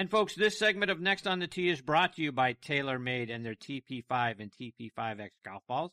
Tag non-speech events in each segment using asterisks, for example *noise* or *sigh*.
And folks, this segment of Next on the Tee is brought to you by TaylorMade and their TP5 and TP5X golf balls.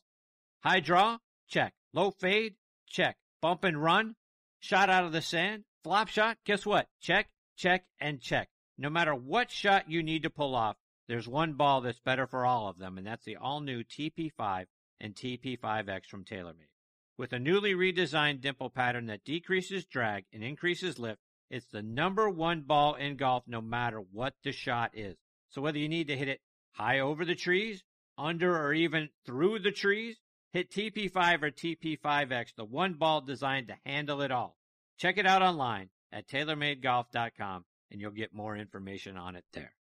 High draw? Check. Low fade? Check. Bump and run? Shot out of the sand? Flop shot? Guess what? Check, check, and check. No matter what shot you need to pull off, there's one ball that's better for all of them, and that's the all new TP5 and TP5X from TaylorMade. With a newly redesigned dimple pattern that decreases drag and increases lift, it's the number one ball in golf no matter what the shot is. So whether you need to hit it high over the trees, under or even through the trees, hit TP5 or TP5X, the one ball designed to handle it all. Check it out online at TaylorMadeGolf.com and you'll get more information on it there.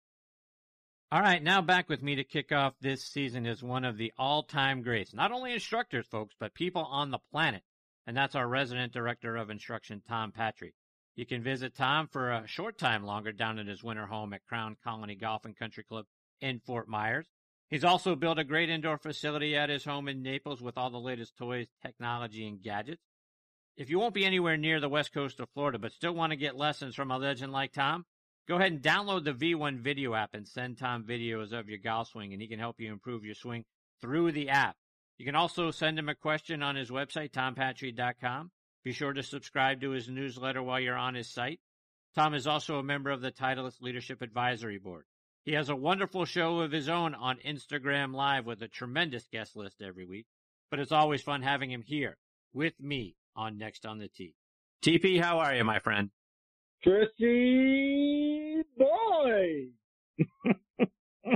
All right, now back with me to kick off this season is one of the all-time greats. Not only instructors, folks, but people on the planet. And that's our resident director of instruction, Tom Patri. You can visit Tom for a short time longer down at his winter home at Crown Colony Golf and Country Club in Fort Myers. He's also built a great indoor facility at his home in Naples with all the latest toys, technology, and gadgets. If you won't be anywhere near the west coast of Florida but still want to get lessons from a legend like Tom, Go ahead and download the V1 video app and send Tom videos of your golf swing, and he can help you improve your swing through the app. You can also send him a question on his website, tompatri.com. Be sure to subscribe to his newsletter while you're on his site. Tom is also a member of the Titleist Leadership Advisory Board. He has a wonderful show of his own on Instagram Live with a tremendous guest list every week, but it's always fun having him here with me on Next on the Tee. TP, how are you, my friend? Chrissy boy. *laughs*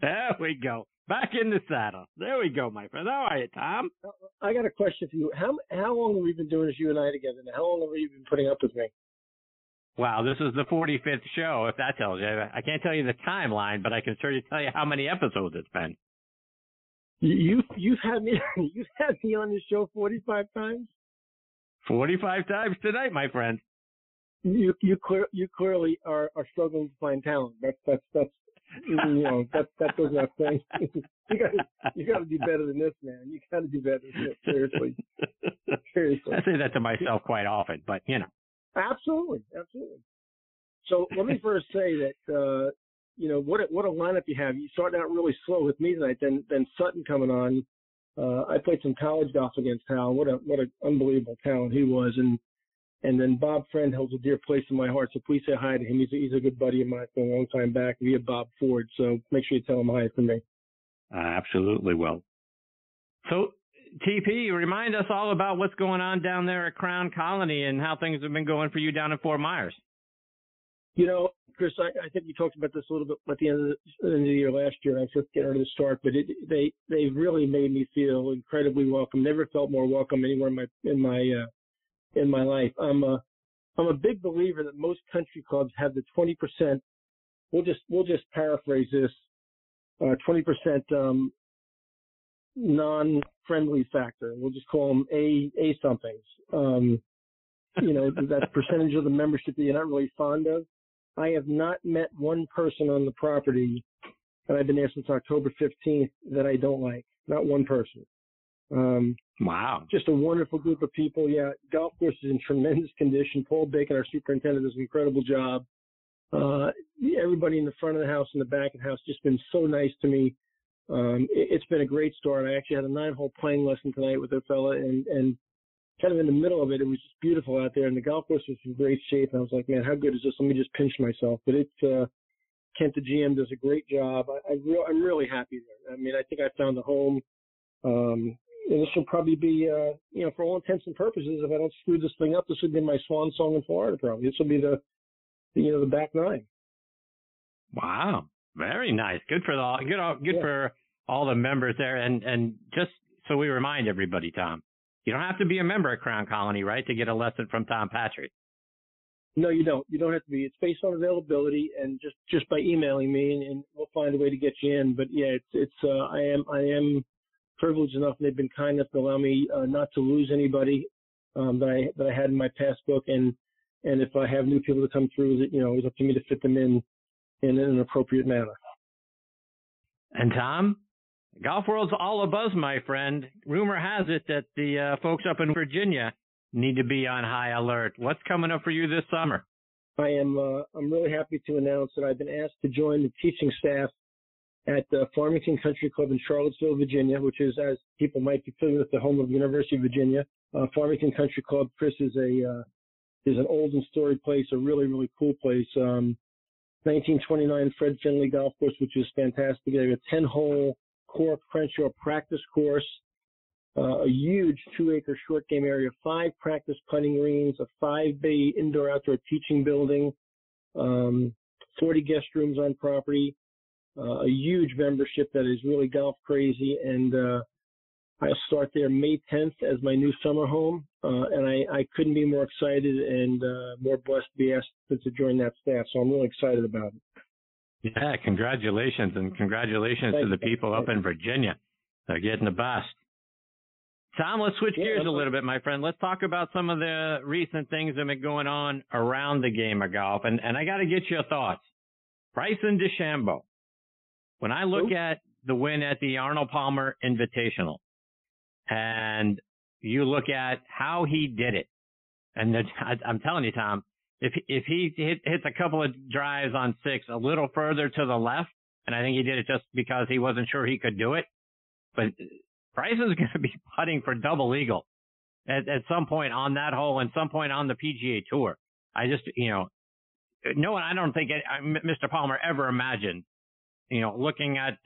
there we go. Back in the saddle. There we go, my friend. How are you, Tom? Uh, I got a question for you. How how long have we been doing this, you and I together? Now? How long have you been putting up with me? Wow, this is the 45th show, if that tells you. I can't tell you the timeline, but I can certainly tell you how many episodes it's been. You you've had me *laughs* you've had me on this show 45 times. 45 times tonight, my friend. You you clear you clearly are are struggling to find talent. That's that's that's *laughs* you know that that does not say *laughs* you got you got to do better than this, man. You got to do better than this. Seriously, *laughs* seriously. I say that to myself quite often, but you know. Absolutely, absolutely. So let me first say that uh, you know what a, what a lineup you have. You started out really slow with me tonight, then then Sutton coming on uh, I played some college golf against Hal. What a what an unbelievable talent he was, and and then Bob Friend holds a dear place in my heart. So please say hi to him. He's a, he's a good buddy of mine from a long time back via Bob Ford. So make sure you tell him hi from me. Uh, absolutely will. So TP, remind us all about what's going on down there at Crown Colony and how things have been going for you down in Fort Myers. You know, Chris, I, I think you talked about this a little bit at the end of the, end of the year last year. I just get ready to start, but it, they they really made me feel incredibly welcome. Never felt more welcome anywhere in my in my uh, in my life. I'm a I'm a big believer that most country clubs have the 20 percent. We'll just we'll just paraphrase this. Uh, 20 percent um, non-friendly factor. We'll just call them A A somethings. Um, you know, *laughs* that percentage of the membership that you're not really fond of. I have not met one person on the property, and I've been there since October 15th, that I don't like. Not one person. Um, wow. Just a wonderful group of people. Yeah, golf course is in tremendous condition. Paul Bacon, our superintendent, does an incredible job. Uh, everybody in the front of the house and the back of the house just been so nice to me. Um, it, has been a great start. I actually had a nine-hole playing lesson tonight with a fella, and and kind of in the middle of it. It was just beautiful out there, and the golf course was in great shape. And I was like, man, how good is this? Let me just pinch myself. But it's uh, Kent, the GM, does a great job. I, I real, I'm really happy there. I mean, I think I found a home. Um, this will probably be, uh, you know, for all intents and purposes, if I don't screw this thing up, this would be my swan song in Florida. Probably this will be the, the you know, the back nine. Wow, very nice. Good for the good. Good yeah. for all the members there, and and just so we remind everybody, Tom, you don't have to be a member at Crown Colony, right, to get a lesson from Tom Patri. No, you don't. You don't have to be. It's based on availability and just just by emailing me, and, and we'll find a way to get you in. But yeah, it's it's. Uh, I am I am privileged enough, and they've been kind enough to allow me uh, not to lose anybody um, that I that I had in my passbook, and and if I have new people to come through, that you know, it's up to me to fit them in in an appropriate manner. And Tom, golf world's all a buzz, my friend. Rumor has it that the uh, folks up in Virginia need to be on high alert. What's coming up for you this summer? I am. Uh, I'm really happy to announce that I've been asked to join the teaching staff at the Farmington Country Club in Charlottesville, Virginia, which is, as people might be familiar with, the home of the University of Virginia. Uh, Farmington Country Club, Chris, is a uh, is an old and storied place, a really really cool place. Um, 1929 Fred Findlay Golf Course, which is fantastic. They have a 10 hole Coore Crenshaw practice course uh, a huge two acre short game area, five practice putting greens, a five bay indoor outdoor teaching building, um, 40 guest rooms on property, uh, a huge membership that is really golf crazy. And, uh, I'll start there May 10th as my new summer home. Uh, and I, I couldn't be more excited and, uh, more blessed to be asked to join that staff. So I'm really excited about it. Yeah, congratulations and congratulations Thank to the people up in Virginia. They're getting the best. Tom, let's switch gears a little bit, my friend. Let's talk about some of the recent things that have been going on around the game of golf. And, and I got to get your thoughts. Bryson DeChambeau. When I look at the win at the Arnold Palmer Invitational and you look at how he did it, and the, *laughs* I, I'm telling you, Tom, if, if he hit, hits a couple of drives on six a little further to the left, and I think he did it just because he wasn't sure he could do it, but Bryson's going to be putting for double eagle at, at some point on that hole and some point on the PGA Tour. I just, you know, no one, I don't think it, Mr. Palmer ever imagined, you know, looking at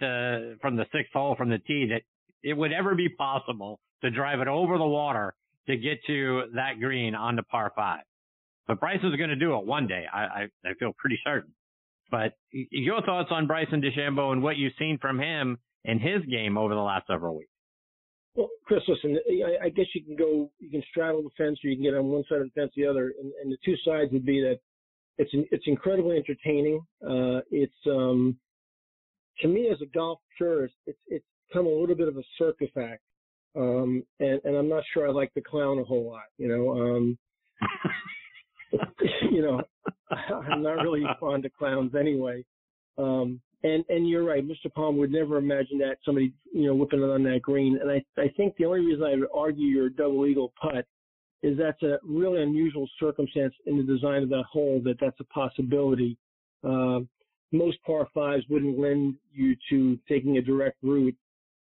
from the sixth hole from the tee that it would ever be possible to drive it over the water to get to that green on the par five. But Bryson's going to do it one day. I, I, I feel pretty certain. But your thoughts on Bryson DeChambeau and what you've seen from him in his game over the last several weeks? Well, Chris, listen, I, I guess you can go, you can straddle the fence or you can get on one side of the fence, the other. And, and the two sides would be that it's, it's incredibly entertaining. Uh, it's, um, to me as a golf purist, it's, it's come a little bit of a circus act. Um, and, and I'm not sure I like the clown a whole lot, you know, um, *laughs* you know, I'm not really fond of clowns anyway. Um, and and you're right, Mr. Palm would never imagine that somebody you know whipping it on that green. And I I think the only reason I would argue your double eagle putt is that's a really unusual circumstance in the design of that hole that that's a possibility. Uh, most par fives wouldn't lend you to taking a direct route.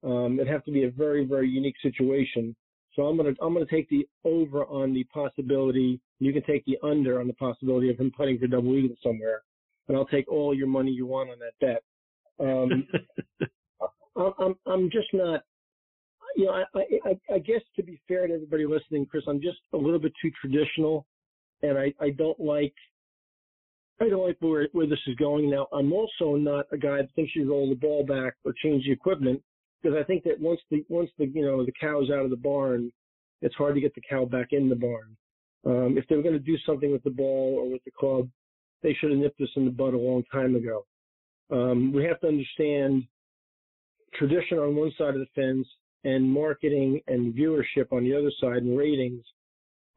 Um, it'd have to be a very very unique situation. So I'm gonna I'm gonna take the over on the possibility. You can take the under on the possibility of him putting for double eagle somewhere and I'll take all your money you want on that bet. Um, *laughs* I'm, I'm just not, you know, I, I, I guess to be fair to everybody listening, Chris, I'm just a little bit too traditional, and I, I don't like, I don't like where where this is going now. I'm also not a guy that thinks you roll the ball back or change the equipment because I think that once the once the you know the cow's out of the barn, it's hard to get the cow back in the barn. Um, if they're going to do something with the ball or with the club, they should have nipped this in the bud a long time ago. Um, we have to understand tradition on one side of the fence and marketing and viewership on the other side and ratings.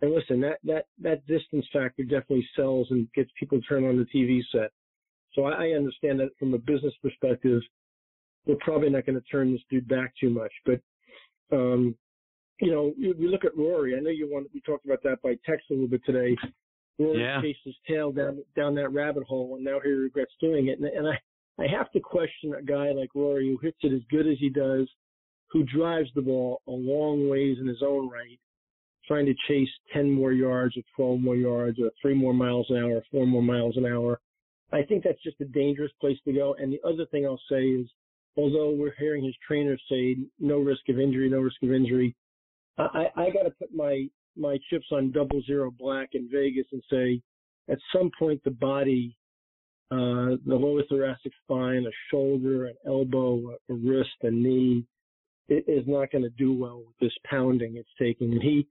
And listen, that, that, that distance factor definitely sells and gets people to turn on the TV set. So I, I understand that from a business perspective, we're probably not going to turn this dude back too much. But, um, you know, we, we look at Rory. I know you want, we talked about that by text a little bit today. Rory yeah. chased his tail down down that rabbit hole, and now he regrets doing it. And, and I I have to question a guy like Rory who hits it as good as he does, who drives the ball a long ways in his own right, trying to chase 10 more yards or 12 more yards or three more miles an hour, or four more miles an hour. I think that's just a dangerous place to go. And the other thing I'll say is, although we're hearing his trainers say no risk of injury, no risk of injury, I, I got to put my my chips on double zero black in Vegas and say at some point the body, uh, the lower thoracic spine, a shoulder, an elbow, a wrist, a knee, is not going to do well with this pounding it's taking. And he,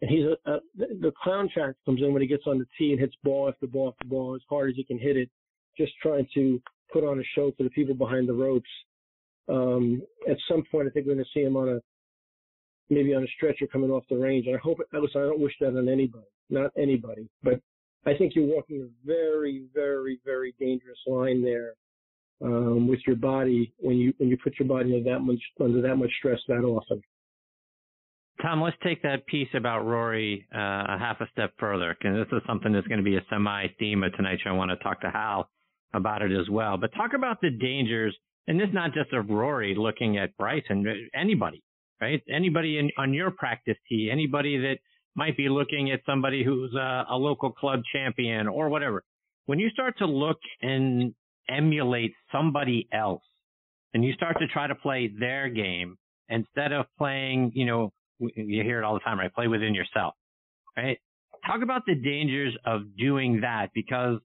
and he's a, a the clown factor comes in when he gets on the tee and hits ball after ball after ball as hard as he can hit it, just trying to put on a show for the people behind the ropes. Um, at some point, I think we're going to see him on a maybe on a stretcher coming off the range. And I hope, listen, I don't wish that on anybody, not anybody, but I think you're walking a very, very, very dangerous line there um, with your body when you when you put your body under that much under that much stress that often. Tom, let's take that piece about Rory uh, a half a step further, because this is something that's going to be a semi theme of tonight's show. I want to talk to Hal about it as well. But talk about the dangers, and this is not just of Rory looking at Bryson, anybody, right? Anybody in, on your practice tee, anybody that might be looking at somebody who's a, a local club champion or whatever. When you start to look and emulate somebody else, and you start to try to play their game instead of playing, you know, you hear it all the time, right? Play within yourself, right? Talk about the dangers of doing that because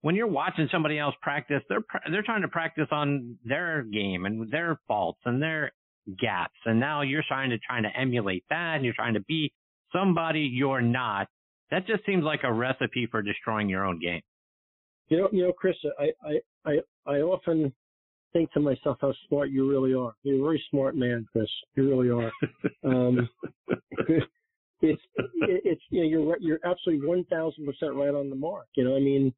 when you're watching somebody else practice, they're they're trying to practice on their game and their faults and their gaps, and now you're trying to trying to emulate that, and you're trying to be somebody you're not. That just seems like a recipe for destroying your own game. You know, you know, Chris, I I I, I often think to myself how smart you really are. You're a very smart man, Chris. You really are. Um, *laughs* it's it's you know you're you're absolutely one thousand percent right on the mark. You know, I mean,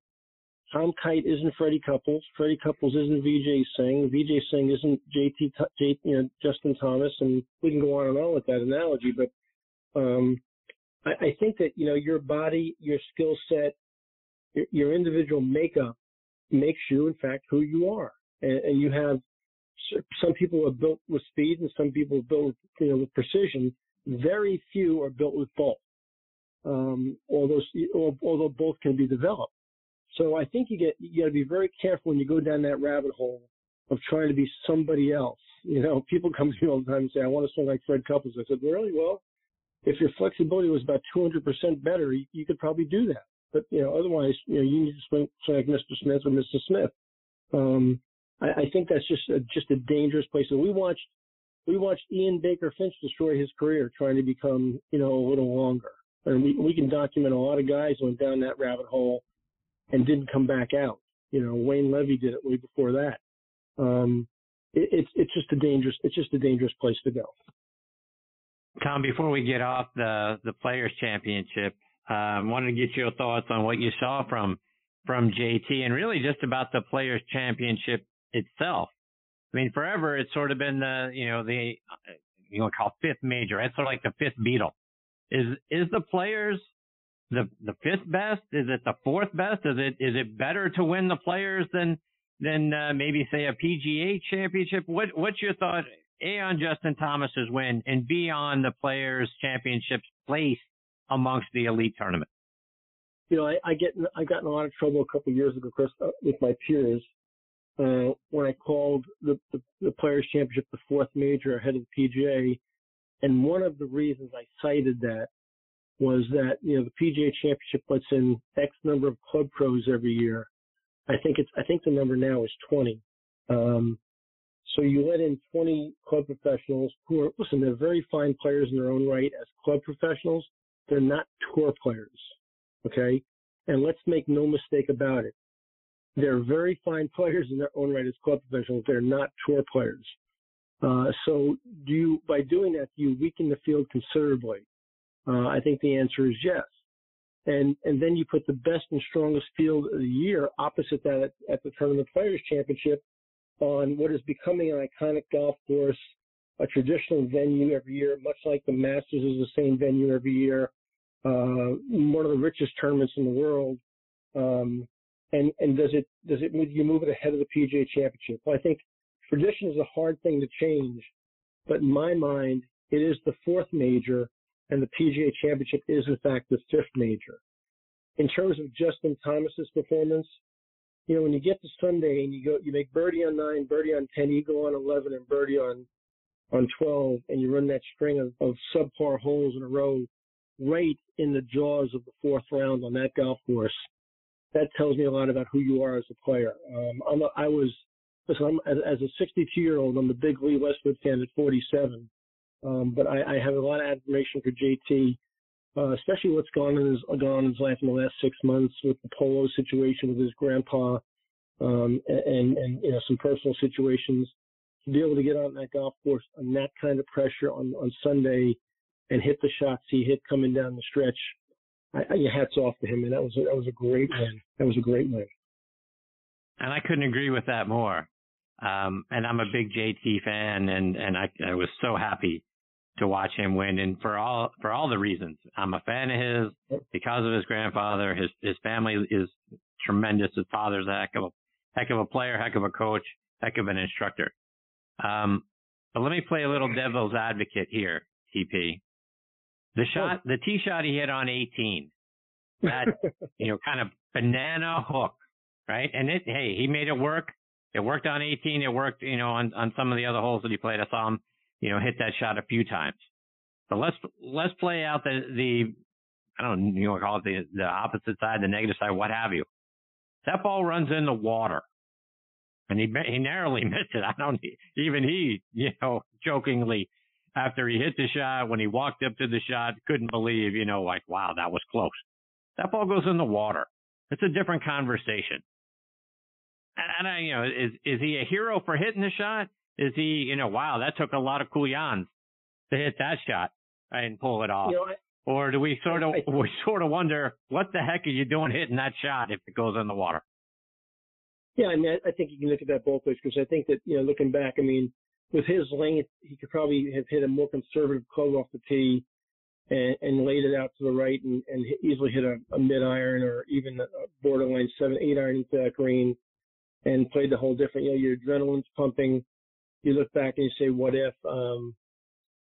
Tom Kite isn't Freddie Couples. Freddie Couples isn't Vijay Singh. Vijay Singh isn't JT, J, you know, Justin Thomas, and we can go on and on with that analogy. But um, I, I think that you know your body, your skill set, your, your individual makeup makes you, in fact, who you are and, and you have some people are built with speed and some people are built with, you know, with precision. Very few are built with both. Um, although, although both can be developed. So I think you get, you got to be very careful when you go down that rabbit hole of trying to be somebody else. You know, *laughs* people come to me all the time and say, I want to swing like Fred Couples. I said, really? Well, if your flexibility was about 200% better, you, you could probably do that. But, you know, otherwise, you know, you need to swing, swing like Mr. Smith or Mr. Smith. Um, I, I think that's just a, just a dangerous place. And we watched we watched Ian Baker Finch destroy his career trying to become you know a little longer. And we we can document a lot of guys went down that rabbit hole and didn't come back out. You know, Wayne Levi did it way before that. Um, it, it's it's just a dangerous it's just a dangerous place to go. Tom, before we get off the the Players Championship, I um, wanted to get your thoughts on what you saw from from JT and really just about the Players Championship itself. I mean, forever it's sort of been the you know the you know called fifth major. It's sort of like the fifth Beatle. Is is the players the the fifth best? Is it the fourth best? Is it is it better to win the players than than uh, maybe say a PGA championship? What what's your thought? A on Justin Thomas's win and B on the players championships place amongst the elite tournament. You know, I, I get I got in a lot of trouble a couple of years ago, Chris, uh, with my peers uh, when I called the, the, the Players Championship the fourth major ahead of the PGA. And one of the reasons I cited that was that, you know, the PGA Championship lets in X number of club pros every year. I think it's, I think the number now is 20. Um, so you let in 20 club professionals who are, listen, they're very fine players in their own right as club professionals. They're not tour players. Okay. And let's make no mistake about it. They're very fine players in their own right as club professionals. They're not tour players. Uh, so do you, by doing that, do you weaken the field considerably? Uh, I think the answer is yes. And, and then you put the best and strongest field of the year opposite that at, at the Tournament Players Championship on what is becoming an iconic golf course, a traditional venue every year, much like the Masters is the same venue every year, uh, one of the richest tournaments in the world. Um, and and does it does it move you move it ahead of the PGA Championship? Well, I think tradition is a hard thing to change, but in my mind, it is the fourth major, and the PGA Championship is in fact the fifth major. In terms of Justin Thomas's performance, you know, when you get to Sunday and you go, you make birdie on nine, birdie on ten, you go on eleven, and birdie on on twelve, and you run that string of, of subpar holes in a row, right in the jaws of the fourth round on that golf course that tells me a lot about who you are as a player. Um, I'm a, I was, listen, I'm, as, a 62 year old, I'm a big Lee Westwood fan at 47. Um, but I, I have a lot of admiration for JT. uh, especially what's gone on his gone in his life in the last six months with the polo situation with his grandpa, um, and and you know some personal situations. To be able to get on that golf course on that kind of pressure on on Sunday and hit the shots he hit coming down the stretch, I, I, hats off to him, and that was a, that was a great win. That was a great win. And I couldn't agree with that more. Um, and I'm a big JT fan, and and I, I was so happy to watch him win, and for all for all the reasons. I'm a fan of his because of his grandfather. His his family is tremendous. His father's a heck of a heck of a player, heck of a coach, heck of an instructor. Um, but let me play a little devil's advocate here, TP. The shot, the tee shot he hit on 18, that *laughs* you know, kind of banana hook, right? And it, hey, he made it work. It worked on 18. It worked, you know, on on some of the other holes that he played. I saw him you know, hit that shot a few times. But let's let's play out the the I don't know, you want to call it the the opposite side, the negative side, what have you. That ball runs in the water, and he he narrowly *laughs* missed it. I don't even he, you know, jokingly after he hit the shot when he walked up to the shot, couldn't believe, you know, like wow, that was close. That ball goes in the water. It's a different conversation. And I, you know, is is he a hero for hitting the shot? Is he, you know, wow, that took a lot of koulians to hit that shot and pull it off? You know, I, or do we sort of I, *laughs* we sort of wonder what the heck are you doing hitting that shot if it goes in the water? Yeah, I mean, I think you can look at that both ways because I think that you know, looking back, I mean, with his length, he could probably have hit a more conservative club off the tee and, and laid it out to the right and, and easily hit a, a mid iron or even a borderline seven, eight iron into that green and played the whole different. You know, your adrenaline's pumping you look back and you say, what if? Um,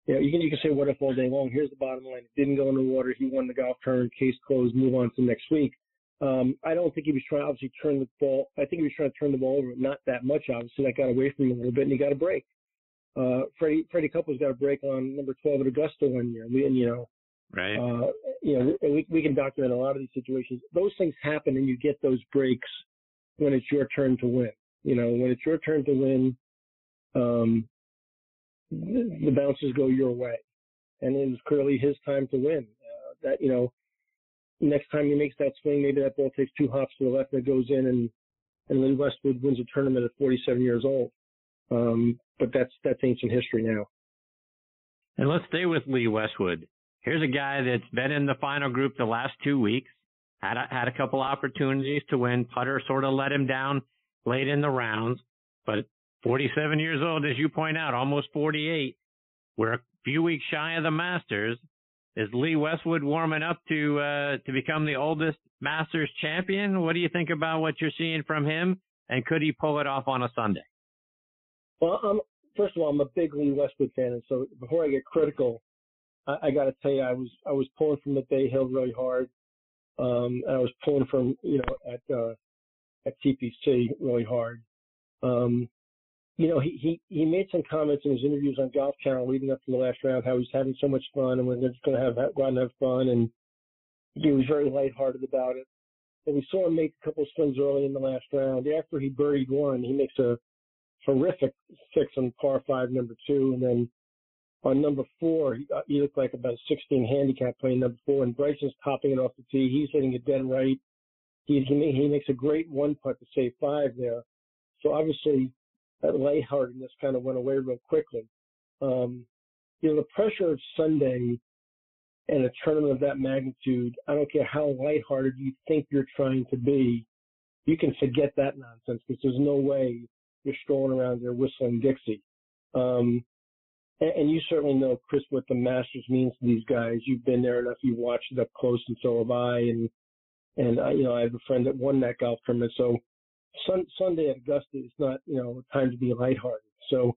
you know, you can you can say what if all day long. Here's the bottom line: it didn't go in the water. He won the golf tournament. Case closed. Move on to next week. Um, I don't think he was trying to obviously turn the ball. I think he was trying to turn the ball over, not that much. Obviously, that got away from him a little bit, and he got a break. Uh, Freddie Freddie Couples got a break on number 12 at Augusta one year. We, and you know, right? Uh, you know, we we can document a lot of these situations. Those things happen, and you get those breaks when it's your turn to win. You know, when it's your turn to win, um, the bounces go your way. And it was clearly his time to win. Uh, that, you know, next time he makes that swing, maybe that ball takes two hops to the left and it goes in and, and Lee Westwood wins a tournament at 47 years old. Um, but that's, that's ancient history now. And let's stay with Lee Westwood. Here's a guy that's been in the final group the last two weeks, had a, had a couple opportunities to win. Putter sort of let him down late in the rounds, but 47 years old, as you point out, almost 48. We're a few weeks shy of the Masters. Is Lee Westwood warming up to uh, to become the oldest Masters champion? What do you think about what you're seeing from him? And could he pull it off on a Sunday? Well, um, first of all, I'm a big Lee Westwood fan, and so before I get critical, I, I got to tell you, I was I was pulling from the Bay Hill really hard, um, and I was pulling from you know at uh, at TPC really hard. Um, you know, he, he, he made some comments in his interviews on Golf Channel leading up to the last round, how he's having so much fun and we're just going to have, go out and have fun. And he was very lighthearted about it. And we saw him make a couple of swings early in the last round. After he birdied one, he makes a horrific six on par five, number two. And then on number four, he, uh, he looked like about a 16 handicap playing number four. And Bryson's topping it off the tee. He's hitting it dead right. He, he, makes a great one putt to save five there. So obviously, that lightheartedness kind of went away real quickly. Um, you know, the pressure of Sunday and a tournament of that magnitude, I don't care how lighthearted you think you're trying to be, you can forget that nonsense because there's no way you're strolling around there whistling Dixie. Um, and, and, you certainly know, Chris, what the Masters means to these guys. You've been there enough. You've watched it up close, and so have I. And and I, you know, I have a friend that won that golf tournament, so sun, Sunday at Augusta is not, you know, time to be lighthearted. So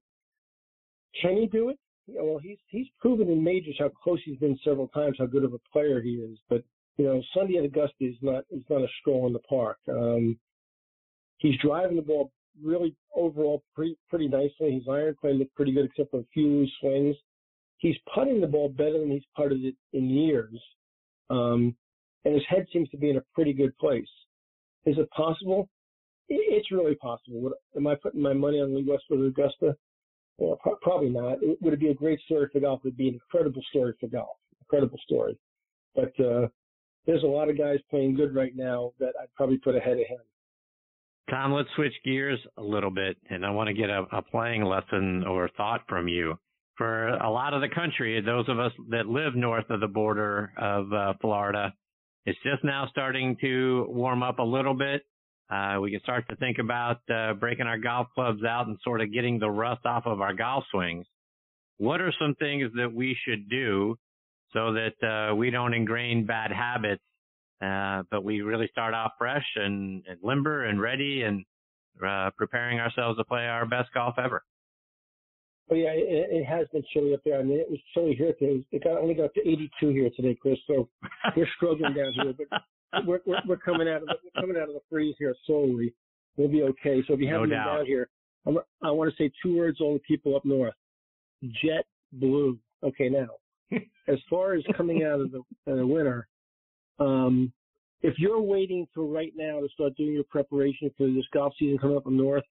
can he do it? Yeah, well, he's he's proven in majors how close he's been several times, how good of a player he is. But you know, Sunday at Augusta is not is not a stroll in the park. Um, he's driving the ball really overall pretty pretty nicely. His iron play looked pretty good, except for a few loose swings. He's putting the ball better than he's putted it in years, um, and his head seems to be in a pretty good place. Is it possible? It's really possible. Would, am I putting my money on Lee Westwood or Augusta? Well, pro- probably not. It, would it be a great story for golf? It would be an incredible story for golf. Incredible story. But uh, there's a lot of guys playing good right now that I'd probably put ahead of him. Tom, let's switch gears a little bit, and I want to get a, a playing lesson or thought from you. For a lot of the country, those of us that live north of the border of uh, Florida, it's just now starting to warm up a little bit. Uh, we can start to think about uh, breaking our golf clubs out and sort of getting the rust off of our golf swings. What are some things that we should do so that uh, we don't ingrain bad habits, uh, but we really start off fresh and, and limber and ready and uh, preparing ourselves to play our best golf ever? But yeah, it, it has been chilly up there. I mean, it was chilly here today. It got only got up to 82 here today, Chris. So we're struggling down here, but *laughs* we're, we're we're coming out of the, we're coming out of the freeze here slowly. We'll be okay. So if you haven't no been down here, I'm, I want to say two words to all the people up north: jet blue. Okay, now as far as coming out of the, uh, the winter, um, if you're waiting till right now to start doing your preparation for this golf season coming up in north,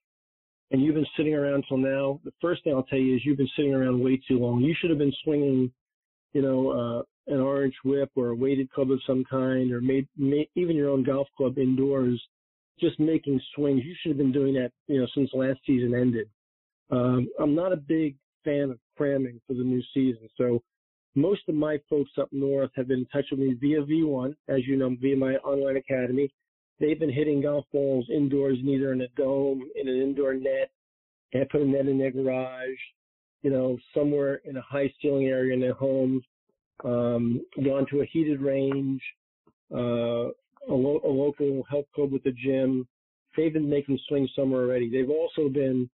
and you've been sitting around till now, the first thing I'll tell you is you've been sitting around way too long. You should have been swinging, you know, uh, an orange whip or a weighted club of some kind, or made, made even your own golf club indoors, just making swings. You should have been doing that, you know, since last season ended. Um, I'm not a big fan of cramming for the new season, so most of my folks up north have been in touch with me via V1, as you know, via my online academy. They've been hitting golf balls indoors, either in a dome, in an indoor net, and put a net in their garage, you know, somewhere in a high ceiling area in their homes, um, gone to a heated range, uh, a, lo- a local health club with a gym. They've been making swings somewhere already. They've also been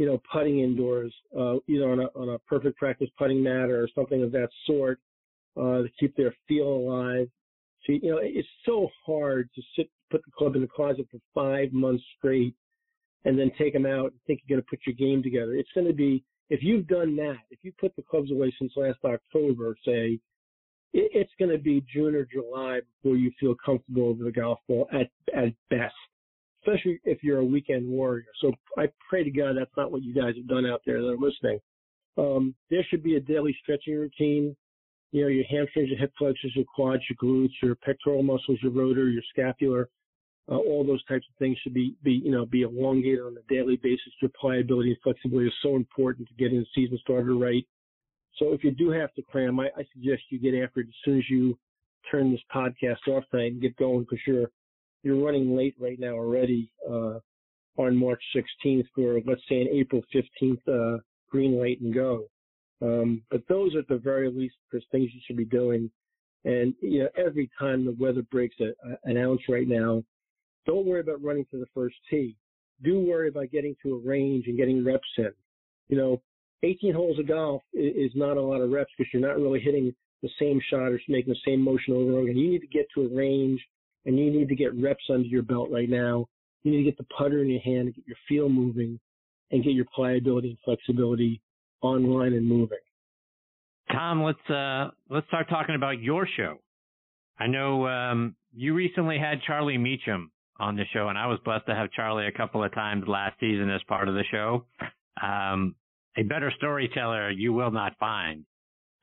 you know, putting indoors, uh, either on a, on a perfect practice putting mat or something of that sort, uh, to keep their feel alive. So, you know, it's so hard to sit, put the club in the closet for five months straight and then take them out and think you're going to put your game together. It's going to be, if you've done that, if you put the clubs away since last October, say, it, it's going to be June or July before you feel comfortable over the golf ball at, at best especially if you're a weekend warrior. So I pray to God that's not what you guys have done out there that are listening. Um, there should be a daily stretching routine. You know, your hamstrings, your hip flexors, your quads, your glutes, your pectoral muscles, your rotor, your scapular, uh, all those types of things should be, be, you know, be elongated on a daily basis. Your pliability and flexibility is so important to getting the season started right. So if you do have to cram, I, I suggest you get after it as soon as you turn this podcast off tonight and get going because you're you're running late right now already uh, on March 16th for let's say an April 15th uh, green light and go. Um, but those are at the very least Chris, things you should be doing. And you know, every time the weather breaks a, a, an ounce right now, don't worry about running to the first tee. Do worry about getting to a range and getting reps in. You know, 18 holes of golf is, is not a lot of reps because you're not really hitting the same shot or making the same motion over and over again. You need to get to a range and you need to get reps under your belt right now. You need to get the putter in your hand and get your feel moving and get your pliability and flexibility online and moving. Tom, let's uh, let's start talking about your show. I know um, you recently had Charlie Mechem on the show, and I was blessed to have Charlie a couple of times last season as part of the show. Um, a better storyteller you will not find.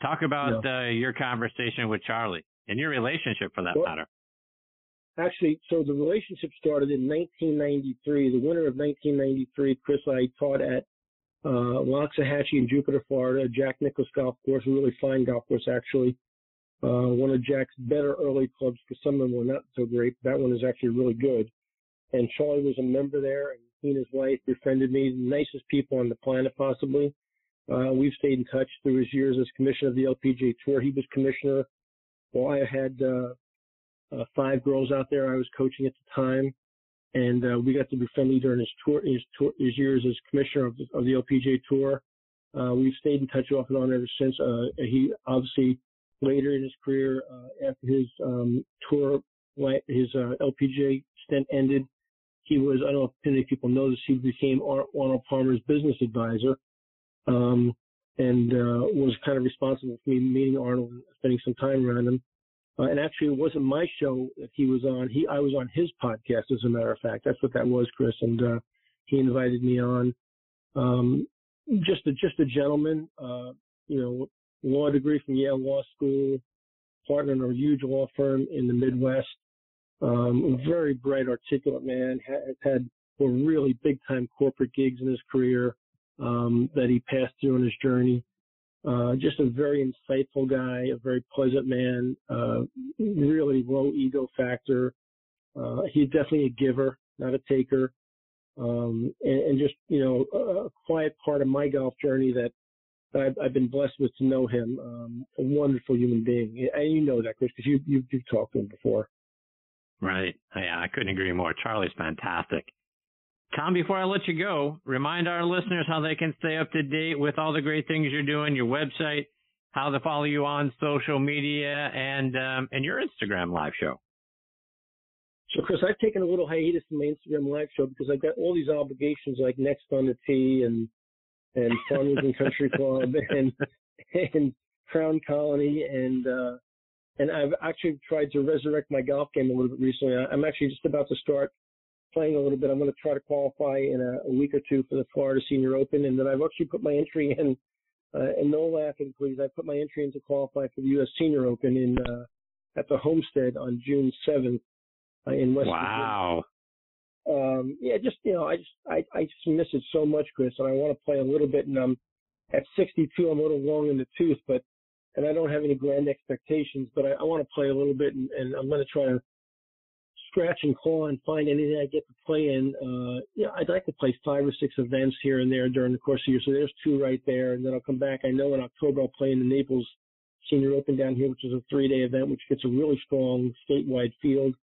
Talk about no. uh, your conversation with Charlie and your relationship, for that well, matter actually, so the relationship started in 1993. The winter of 1993, Chris, I taught at uh, Loxahatchee in Jupiter, Florida, Jack Nicklaus Golf Course, a really fine golf course, actually. Uh, one of Jack's better early clubs because some of them were not so great. That one is actually really good. And Charlie was a member there, and he and his wife befriended me, the nicest people on the planet, possibly. Uh, we've stayed in touch through his years as commissioner of the LPGA Tour. He was commissioner while I had uh, uh, five girls out there I was coaching at the time, and uh, we got to be friendly during his tour, his, tour, his years as commissioner of the, of the LPGA Tour. Uh, we've stayed in touch off and on ever since. Uh, he obviously later in his career, uh, after his um, tour, his uh, LPGA stint ended, he was, I don't know if many people know this, he became Arnold Palmer's business advisor. Um, and was kind of responsible for me meeting Arnold and spending some time around him. Uh, and actually, it wasn't my show that he was on. He, I was on his podcast, as a matter of fact. That's what that was, Chris. And uh, he invited me on. Um, just a just a gentleman. Uh, you know, law degree from Yale Law School. partner in a huge law firm in the Midwest. Um, very bright, articulate man. Has had really big time corporate gigs in his career um, that he passed through in his journey. Uh, just a very insightful guy, a very pleasant man, uh, really low ego factor. Uh, he's definitely a giver, not a taker. Um, and, and, just, you know, a quiet part of my golf journey that, that I've, I've, been blessed with to know him. Um, a wonderful human being. And you know that, Chris, because you, you, you've talked to him before. Right. Yeah, I couldn't agree more. Charlie's fantastic. Tom, before I let you go, remind our listeners how they can stay up to date with all the great things you're doing, your website, how to follow you on social media, and um, and your Instagram live show. So, Chris, I've taken a little hiatus from my Instagram live show because I've got all these obligations like Next on the Tee and and Farmington Country Club *laughs* and and Crown Colony and uh, and I've actually tried to resurrect my golf game a little bit recently. I'm actually just about to start playing a little bit. I'm going to try to qualify in a, a week or two for the Florida Senior Open, and then I've actually put my entry *laughs* in. Uh, and no laughing, please. I put my entry in to qualify for the U.S. Senior Open in uh, at the Homestead on June 7th uh, in West. Wow. Um, yeah, just you know, I just I, I just miss it so much, Chris, and I want to play a little bit. And I'm at 62, I'm a little long in the tooth, but and I don't have any grand expectations, but I, I want to play a little bit, and, and I'm going to try to scratch and claw and find anything I get to play in. Uh, yeah, I'd like to play five or six events here and there during the course of the year. So there's two right there, and then I'll come back. I know in October I'll play in the Naples Senior Open down here, which is a three-day event, which gets a really strong statewide field.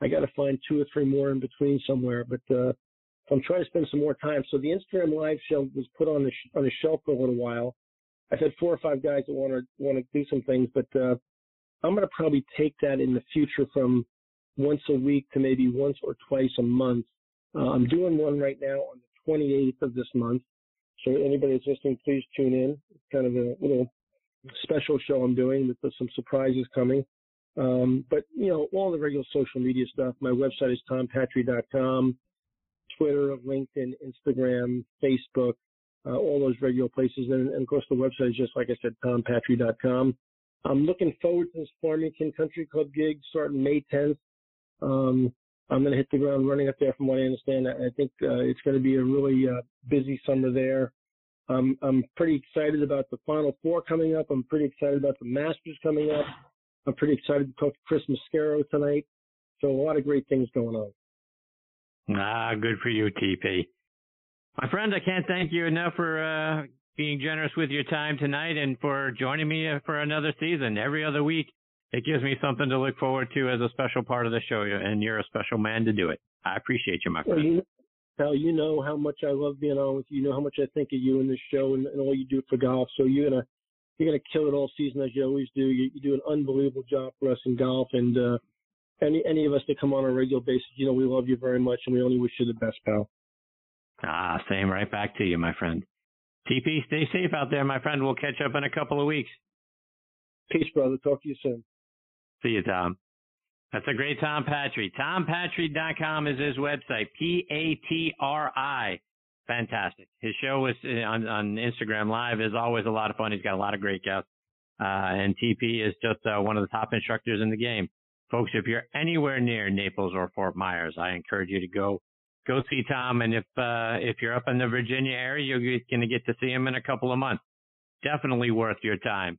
I got to find two or three more in between somewhere, but uh, I'm trying to spend some more time. So the Instagram live show was put on the sh- on the shelf for a little while. I've had four or five guys that want to want to do some things, but uh, I'm going to probably take that in the future from once a week to maybe once or twice a month. Uh, I'm doing one right now on the 28th of this month. So anybody that's listening, please tune in. It's kind of a little special show I'm doing with some surprises coming. Um, but you know, all the regular social media stuff. My website is tompatri.com, Twitter, LinkedIn, Instagram, Facebook, uh, all those regular places. And, and, of course, the website is just like I said, tompatri.com. I'm looking forward to this Farmington Country Club gig starting May 10th. Um, I'm going to hit the ground running up there from what I understand. I, think uh, it's going to be a really uh, busy summer there. Um, I'm pretty excited about the Final Four coming up. I'm pretty excited about the Masters coming up. I'm pretty excited to talk to Chris Mascaro tonight. So a lot of great things going on. Ah, good for you, TP. My friend, I can't thank you enough for uh, being generous with your time tonight and for joining me for another season. Every other week, it gives me something to look forward to as a special part of the show, and you're a special man to do it. I appreciate you, my friend. Well, you, you know how much I love being on with you. You know how much I think of you in this show and, and all you do for golf. So you're gonna you're gonna kill it all season as you always do. You, you do an unbelievable job for us in golf, and uh, any any of us that come on a regular basis, you know we love you very much, and we only wish you the best, pal. Ah, same right back to you, my friend. TP, stay safe out there, my friend. We'll catch up in a couple of weeks. Peace, brother. Talk to you soon. See you, Tom. That's a great Tom Patri. TomPatri.com is his website. P A T R I. Fantastic. His show is uh, on, on Instagram Live is always a lot of fun. He's got a lot of great guests. Uh, and TP is just uh, one of the top instructors in the game. Folks, if you're anywhere near Naples or Fort Myers, I encourage you to go go see Tom. And if uh, if you're up in the Virginia area, you're going to get to see him in a couple of months. Definitely worth your time.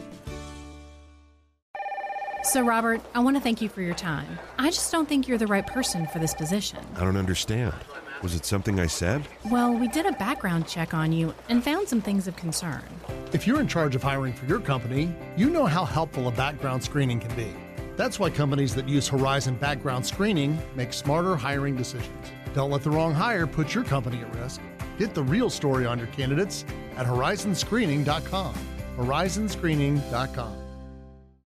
So, Robert, I want to thank you for your time. I just don't think you're the right person for this position. I don't understand. Was it something I said? Well, we did a background check on you and found some things of concern. If you're in charge of hiring for your company, you know how helpful a background screening can be. That's why companies that use Horizon background screening make smarter hiring decisions. Don't let the wrong hire put your company at risk. Get the real story on your candidates at horizonscreening.com. Horizonscreening.com.